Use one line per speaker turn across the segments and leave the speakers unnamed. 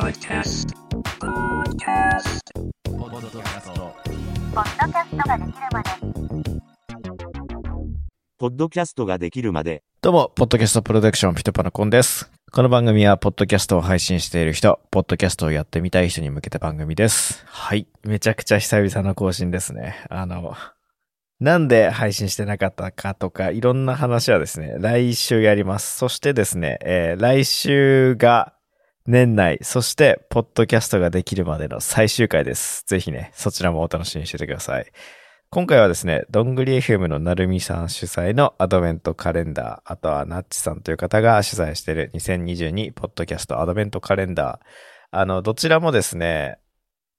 Podcast. Podcast.
ポッドキャスト
ポッドキャストができるまで
ポッドキャストができるまで、
どうも、ポッドキャストプロダクションピトパナコンです。この番組は、ポッドキャストを配信している人、ポッドキャストをやってみたい人に向けた番組です。はい。めちゃくちゃ久々の更新ですね。あの、なんで配信してなかったかとか、いろんな話はですね、来週やります。そしてですね、えー来週が年内、そして、ポッドキャストができるまでの最終回です。ぜひね、そちらもお楽しみにしててください。今回はですね、どんぐり FM のなるみさん主催のアドベントカレンダー、あとはナッチさんという方が主催している2022ポッドキャストアドベントカレンダー。あの、どちらもですね、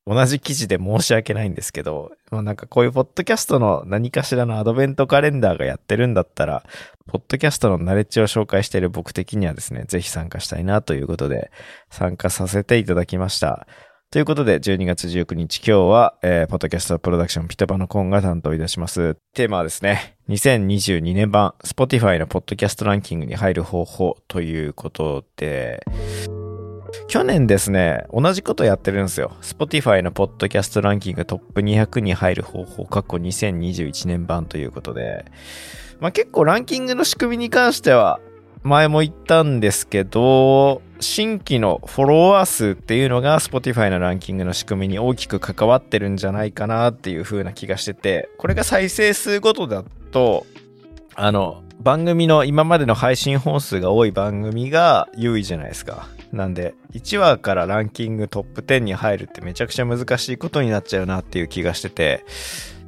同じ記事で申し訳ないんですけど、もうなんかこういうポッドキャストの何かしらのアドベントカレンダーがやってるんだったら、ポッドキャストのナレッジを紹介している僕的にはですね、ぜひ参加したいなということで、参加させていただきました。ということで、12月19日今日は、えーポッドキャストプロダクションピトパのコンが担当いたします。テーマはですね、2022年版、Spotify のポッドキャストランキングに入る方法ということで、去年ですね、同じことやってるんですよ。Spotify のポッドキャストランキングトップ200に入る方法、過去2021年版ということで、まあ結構ランキングの仕組みに関しては、前も言ったんですけど、新規のフォロワー数っていうのが Spotify のランキングの仕組みに大きく関わってるんじゃないかなっていう風な気がしてて、これが再生数ごとだと、あの、番組の今までの配信本数が多い番組が優位じゃないですか。なんで、1話からランキングトップ10に入るってめちゃくちゃ難しいことになっちゃうなっていう気がしてて、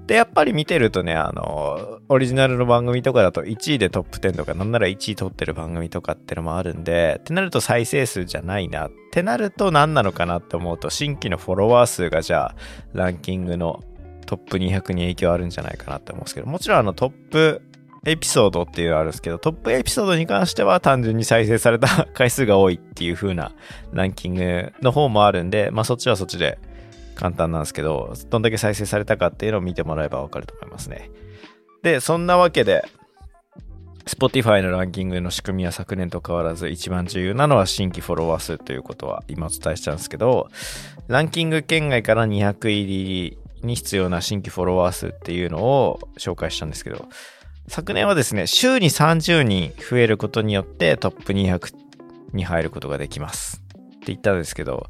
で、やっぱり見てるとね、あの、オリジナルの番組とかだと1位でトップ10とか、なんなら1位取ってる番組とかってのもあるんで、ってなると再生数じゃないな。ってなると何なのかなって思うと、新規のフォロワー数がじゃあ、ランキングのトップ200に影響あるんじゃないかなって思うんですけど、もちろんあのトップエピソードっていうのはあるんですけど、トップエピソードに関しては単純に再生された回数が多いっていう風な ランキングの方もあるんで、まあそっちはそっちで簡単なんですけど、どんだけ再生されたかっていうのを見てもらえばわかると思いますね。で、そんなわけで、Spotify のランキングの仕組みは昨年と変わらず一番重要なのは新規フォロワー数ということは今お伝えしたんですけど、ランキング圏外から200入りに必要な新規フォロワー数っていうのを紹介したんですけど、昨年はですね、週に30人増えることによってトップ200に入ることができます。って言ったんですけど、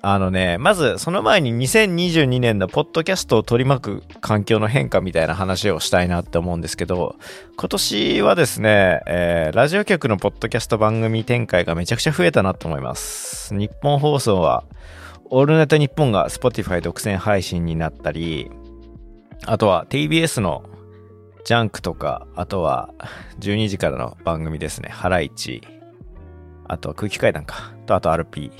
あのね、まずその前に2022年のポッドキャストを取り巻く環境の変化みたいな話をしたいなって思うんですけど、今年はですね、えーラジオ局のポッドキャスト番組展開がめちゃくちゃ増えたなと思います。日本放送は、オールナイトニッポンが Spotify 独占配信になったり、あとは TBS のジャンクとか、あとは12時からの番組ですね。ハライチ、あとは空気階段か、とあと RP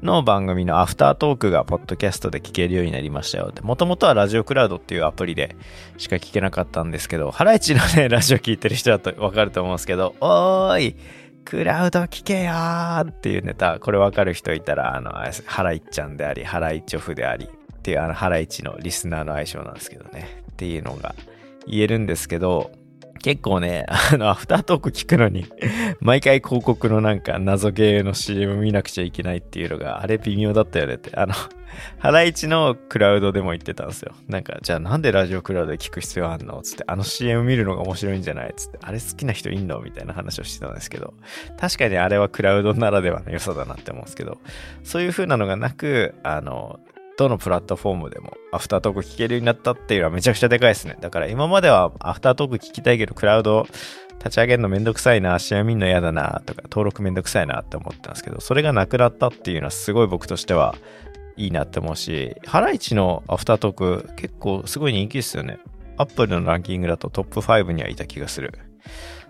の番組のアフタートークがポッドキャストで聞けるようになりましたよ。もともとはラジオクラウドっていうアプリでしか聞けなかったんですけど、ハライチのね、ラジオ聞いてる人だとわかると思うんですけど、おーいクラウド聞けよーっていうネタ、これわかる人いたら、あの、ハライちゃんであり、ハライチョフであり、っていうあの、ハライチのリスナーの相性なんですけどね。っていうのが言えるんですけど、結構ね、あの、アフタートーク聞くのに、毎回広告のなんか謎ゲーの CM 見なくちゃいけないっていうのが、あれ微妙だったよねって。あの、ハライチのクラウドでも言ってたんですよ。なんか、じゃあなんでラジオクラウドで聞く必要あんのつって、あの CM 見るのが面白いんじゃないつって、あれ好きな人いんのみたいな話をしてたんですけど、確かにあれはクラウドならではの良さだなって思うんですけど、そういう風なのがなく、あの、どのプラットフォームでもアフタートーク聞けるようになったっていうのはめちゃくちゃでかいですね。だから今まではアフタートーク聞きたいけど、クラウド立ち上げるのめんどくさいな、試合見んの嫌だな、とか、登録めんどくさいなって思ったんですけど、それがなくなったっていうのはすごい僕としてはいいなって思うし、ハライチのアフタートーク結構すごい人気ですよね。アップルのランキングだとトップ5にはいた気がする。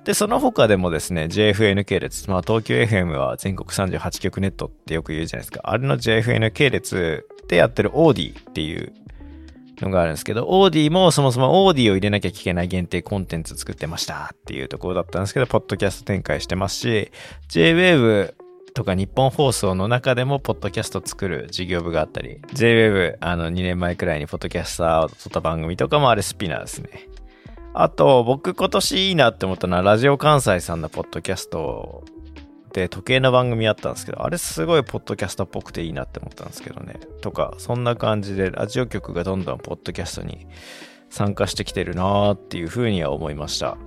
で、その他でもですね、JFN 系列、まあ東京 FM は全国38局ネットってよく言うじゃないですか。あれの JFN 系列でやってるオーディっていうのがあるんですけど、オーディもそもそもオーディを入れなきゃ聞けない限定コンテンツ作ってましたっていうところだったんですけど、ポッドキャスト展開してますし、JWAVE とかニッポン放送の中でもポッドキャスト作る事業部があったり、JWAVE あの2年前くらいにポッドキャスターを撮った番組とかもあれスピナーですね。あと、僕今年いいなって思ったのは、ラジオ関西さんのポッドキャストで時計の番組あったんですけど、あれすごいポッドキャストっぽくていいなって思ったんですけどね。とか、そんな感じでラジオ局がどんどんポッドキャストに参加してきてるなーっていうふうには思いました。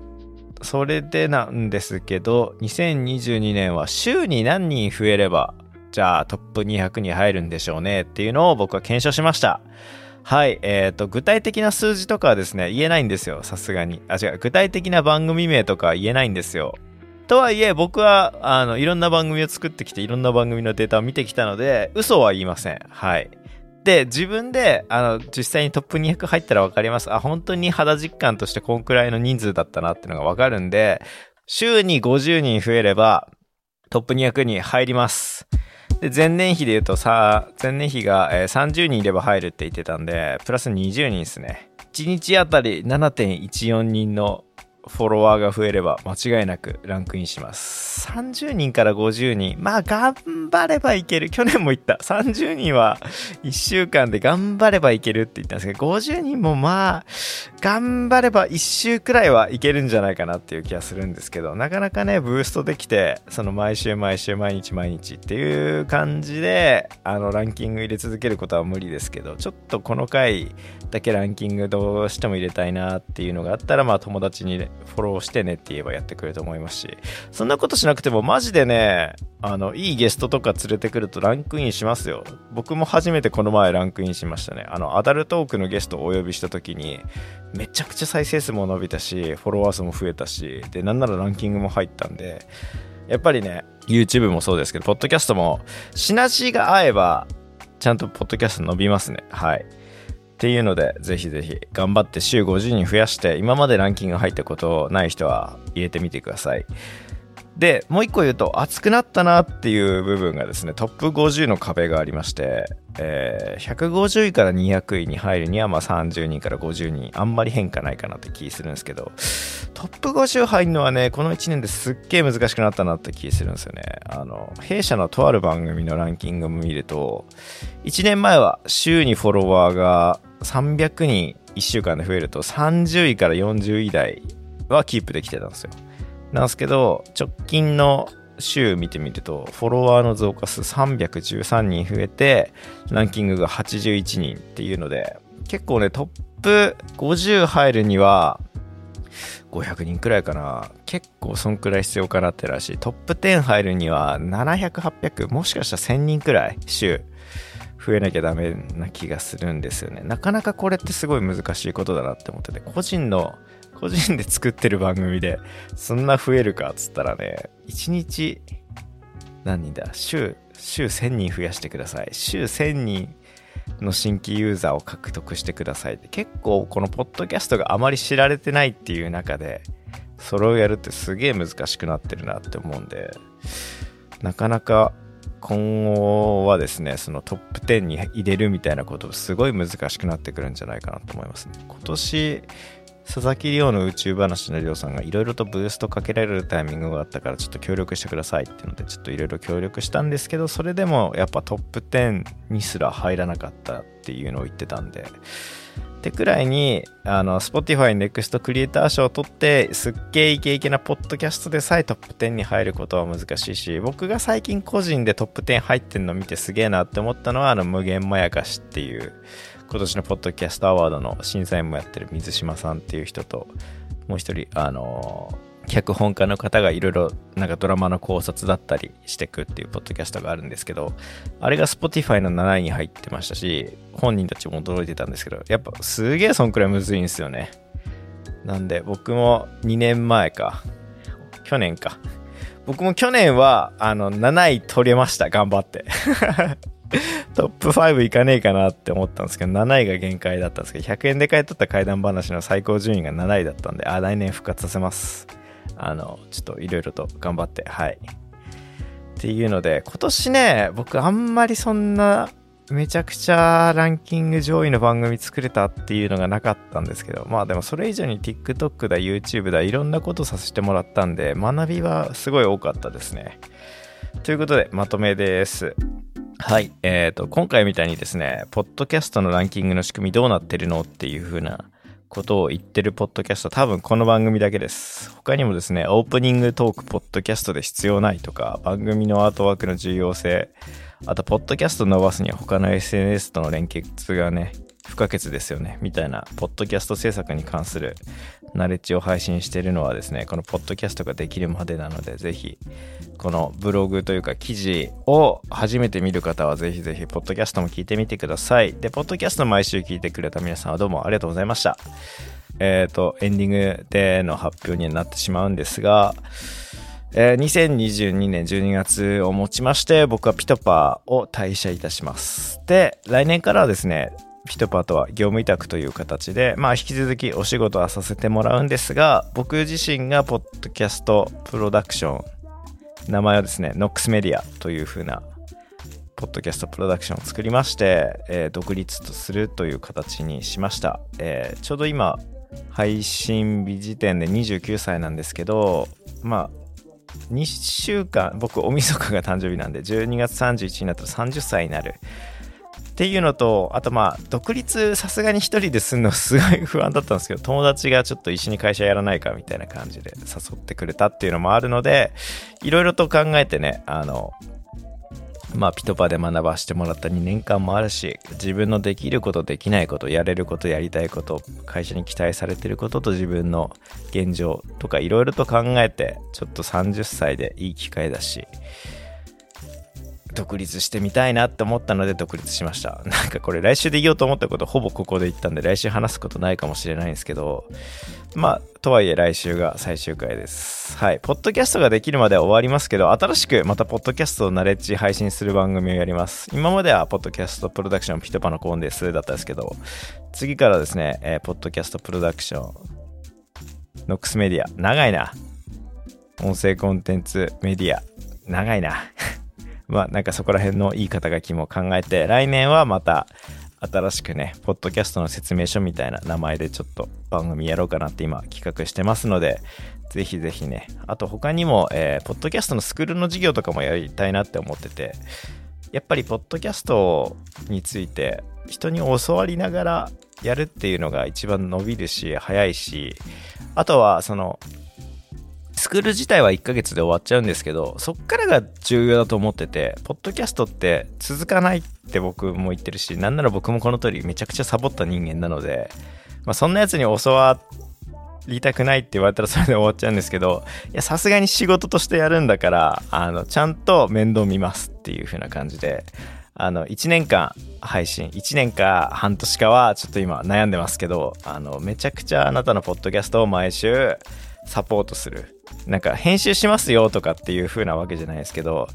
それでなんですけど、2022年は週に何人増えれば、じゃあトップ200に入るんでしょうねっていうのを僕は検証しました。はい、えっ、と、具体的な数字とかはですね、言えないんですよ、さすがに。あ、違う、具体的な番組名とかは言えないんですよ。とはいえ、僕は、あの、いろんな番組を作ってきて、いろんな番組のデータを見てきたので、嘘は言いません。はい。で、自分で、あの、実際にトップ200入ったら分かります。あ、本当に肌実感としてこんくらいの人数だったなっていうのが分かるんで、週に50人増えれば、トップ200に入ります。で、前年比で言うとさ、前年比が、え30人いれば入るって言ってたんで、プラス20人ですね。1日あたり7.14人のフォロワーが増えれば間違いなくランクインします。30人から50人。まあ頑張ればいける。去年も言った。30人は1週間で頑張ればいけるって言ったんですけど、50人もまあ、頑張れば1週くらいはいけるんじゃないかなっていう気がするんですけど、なかなかね、ブーストできて、その毎週毎週毎日毎日っていう感じで、あの、ランキング入れ続けることは無理ですけど、ちょっとこの回だけランキングどうしても入れたいなっていうのがあったら、まあ友達にねフォローしてねって言えばやってくれると思いますし、そんなことしなくてもマジでね、あの、いいゲストとか連れてくるとランクインしますよ。僕も初めてこの前ランクインしましたね。あの、アダルトークのゲストをお呼びした時に、めちゃくちゃ再生数も伸びたし、フォロワー数も増えたし、で、なんならランキングも入ったんで、やっぱりね、YouTube もそうですけど、ポッドキャストも、シナジーが合えば、ちゃんとポッドキャスト伸びますね。はい。っていうので、ぜひぜひ頑張って週50人増やして、今までランキング入ったことない人は入れてみてください。で、もう一個言うと、熱くなったなっていう部分がですね、トップ50の壁がありまして、えー150位から200位に入るには、まあ30人から50人、あんまり変化ないかなって気するんですけど、トップ50入るのはね、この1年ですっげえ難しくなったなって気するんですよね。あの、弊社のとある番組のランキングを見ると、1年前は週にフォロワーが300人1週間で増えると30位から40位台はキープできてたんですよ。なんですけど、直近の週見てみると、フォロワーの増加数313人増えて、ランキングが81人っていうので、結構ね、トップ50入るには、500人くらいかな。結構そんくらい必要かなってらしい。トップ10入るには700、800、もしかしたら1000人くらい週増えなきゃダメな気がするんですよね。なかなかこれってすごい難しいことだなって思ってて、個人の、個人で作ってる番組でそんな増えるかっつったらね、1日何人だ？週、週1000人増やしてください。週1000人の新規ユーザーを獲得してくださいって結構このポッドキャストがあまり知られてないっていう中でそれをやるってすげえ難しくなってるなって思うんでなかなか今後はですねそのトップ10に入れるみたいなことすごい難しくなってくるんじゃないかなと思いますね。今年佐々木亮の宇宙話の亮さんがいろいろとブーストかけられるタイミングがあったからちょっと協力してくださいっていうのでちょっといろいろ協力したんですけどそれでもやっぱトップ10にすら入らなかったっていうのを言ってたんでってくらいにあの Spotify NEXT クリエイター賞を取ってすっげえイケイケなポッドキャストでさえトップ10に入ることは難しいし僕が最近個人でトップ10入ってんの見てすげえなって思ったのはあの無限まやかしっていう今年のポッドキャストアワードの審査員もやってる水島さんっていう人ともう一人あの脚本家の方がいろいろなんかドラマの考察だったりしてくっていうポッドキャストがあるんですけどあれが Spotify の7位に入ってましたし本人たちも驚いてたんですけどやっぱすげえそんくらいむずいんですよね。なんで僕も2年前か。去年か。僕も去年はあの7位取れました頑張って。トップ5いかねえかなって思ったんですけど、7位が限界だったんですけど、100円で買い取った怪談話の最高順位が7位だったんで、あ、来年復活させます。あの、ちょっといろいろと頑張って、はい。っていうので、今年ね、僕あんまりそんな、めちゃくちゃランキング上位の番組作れたっていうのがなかったんですけど、まあでもそれ以上に TikTok だ、YouTube だ、いろんなことさせてもらったんで、学びはすごい多かったですね。ということで、まとめです。はい。えっ、と、今回みたいにですね、ポッドキャストのランキングの仕組みどうなってるのっていう風なことを言ってるポッドキャスト多分この番組だけです。他にもですね、オープニングトークポッドキャストで必要ないとか、番組のアートワークの重要性、あと、ポッドキャスト伸ばすには他の SNS との連結がね、不可欠ですよね、みたいな、ポッドキャスト制作に関するナレッジを配信しているのはですね、このポッドキャストができるまでなので、ぜひ、このブログというか記事を初めて見る方はぜひぜひ、ポッドキャストも聞いてみてください。で、ポッドキャスト毎週聞いてくれた皆さんはどうもありがとうございました。えっ、と、エンディングでの発表になってしまうんですが、えー2022年12月をもちまして僕はピトパーを退社いたします。で、来年からはですね、ピトパーとは業務委託という形で、まあ引き続きお仕事はさせてもらうんですが、僕自身がポッドキャストプロダクション、名前はですね、ノックスメディアという風なポッドキャストプロダクションを作りまして、えー独立とするという形にしました。えーちょうど今、配信日時点で29歳なんですけど、まあ、2週間、僕、大晦日が誕生日なんで、12月31日になったら30歳になる。っていうのと、あとまあ、独立さすがに一人ですんのすごい不安だったんですけど、友達がちょっと一緒に会社やらないかみたいな感じで誘ってくれたっていうのもあるので、いろいろと考えてね、あの、まあ、ピトパで学ばしてもらった2年間もあるし、自分のできること、できないこと、やれること、やりたいこと、会社に期待されてることと自分の現状とかいろいろと考えて、ちょっと30歳でいい機会だし、独立してみたいなって思ったので独立しました。なんかこれ来週で言おうと思ったことほぼここで言ったんで来週話すことないかもしれないんですけど、まあ、とはいえ来週が最終回です。はい。ポッドキャストができるまでは終わりますけど、新しくまたポッドキャストをナレッジ配信する番組をやります。今まではポッドキャストプロダクションピトパのコーンですだったんですけど、次からですね、えーポッドキャストプロダクション、ノックスメディア、長いな。音声コンテンツメディア、長いな。まあなんかそこら辺の言い方がきも考えて、来年はまた新しくね、ポッドキャストの説明書みたいな名前でちょっと番組やろうかなって今企画してますので、ぜひぜひね、あと他にも、えーポッドキャストのスクールの授業とかもやりたいなって思ってて、やっぱりポッドキャストについて人に教わりながらやるっていうのが一番伸びるし、早いし、あとはその、スクール自体は1ヶ月で終わっちゃうんですけど、そっからが重要だと思ってて、ポッドキャストって続かないって僕も言ってるし、なんなら僕もこの通りめちゃくちゃサボった人間なので、まあそんなやつに教わりたくないって言われたら それで終わっちゃうんですけど、いや、さすがに仕事としてやるんだから、あの、ちゃんと面倒見ますっていう風な感じで、あの、1年間配信、1年か半年かはちょっと今悩んでますけど、あの、めちゃくちゃあなたのポッドキャストを毎週サポートする。なんか編集しますよとかっていう風なわけじゃないですけど、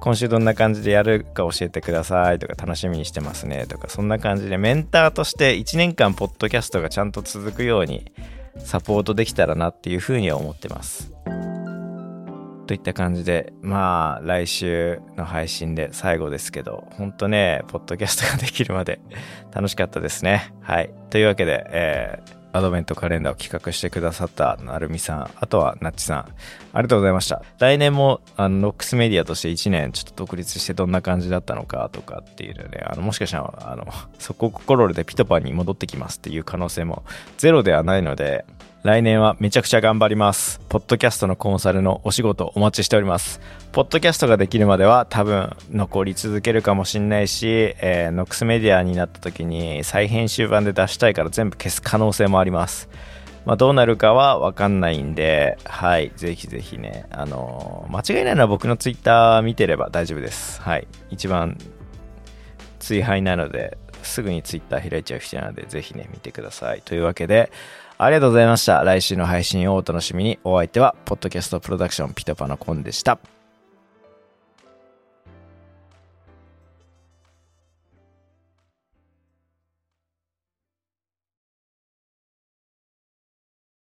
今週どんな感じでやるか教えてくださいとか楽しみにしてますねとかそんな感じでメンターとして1年間ポッドキャストがちゃんと続くようにサポートできたらなっていうふうには思ってます。といった感じでまあ来週の配信で最後ですけどほんとねポッドキャストができるまで楽しかったですね。はい。というわけで、えーアドベントカレンダーを企画してくださったなるみさん、あとはなっちさん、ありがとうございました。来年も、あの、ロックスメディアとして1年ちょっと独立してどんな感じだったのかとかっていうので、あの、もしかしたら、あの、そこ心でピトパンに戻ってきますっていう可能性もゼロではないので、来年はめちゃくちゃ頑張ります。ポッドキャストのコンサルのお仕事お待ちしております。ポッドキャストができるまでは多分残り続けるかもしんないし、えーノックスメディアになった時に再編集版で出したいから全部消す可能性もあります。まあどうなるかはわかんないんで、はい、ぜひぜひね、あのー間違いないのは僕のツイッター見てれば大丈夫です。はい、一番追廃なので、すぐにツイッター開いちゃう人なので、ぜひね、見てください。というわけで、ありがとうございました。来週の配信をお楽しみに。お相手は、ポッドキャストプロダクションピトパのコンでした。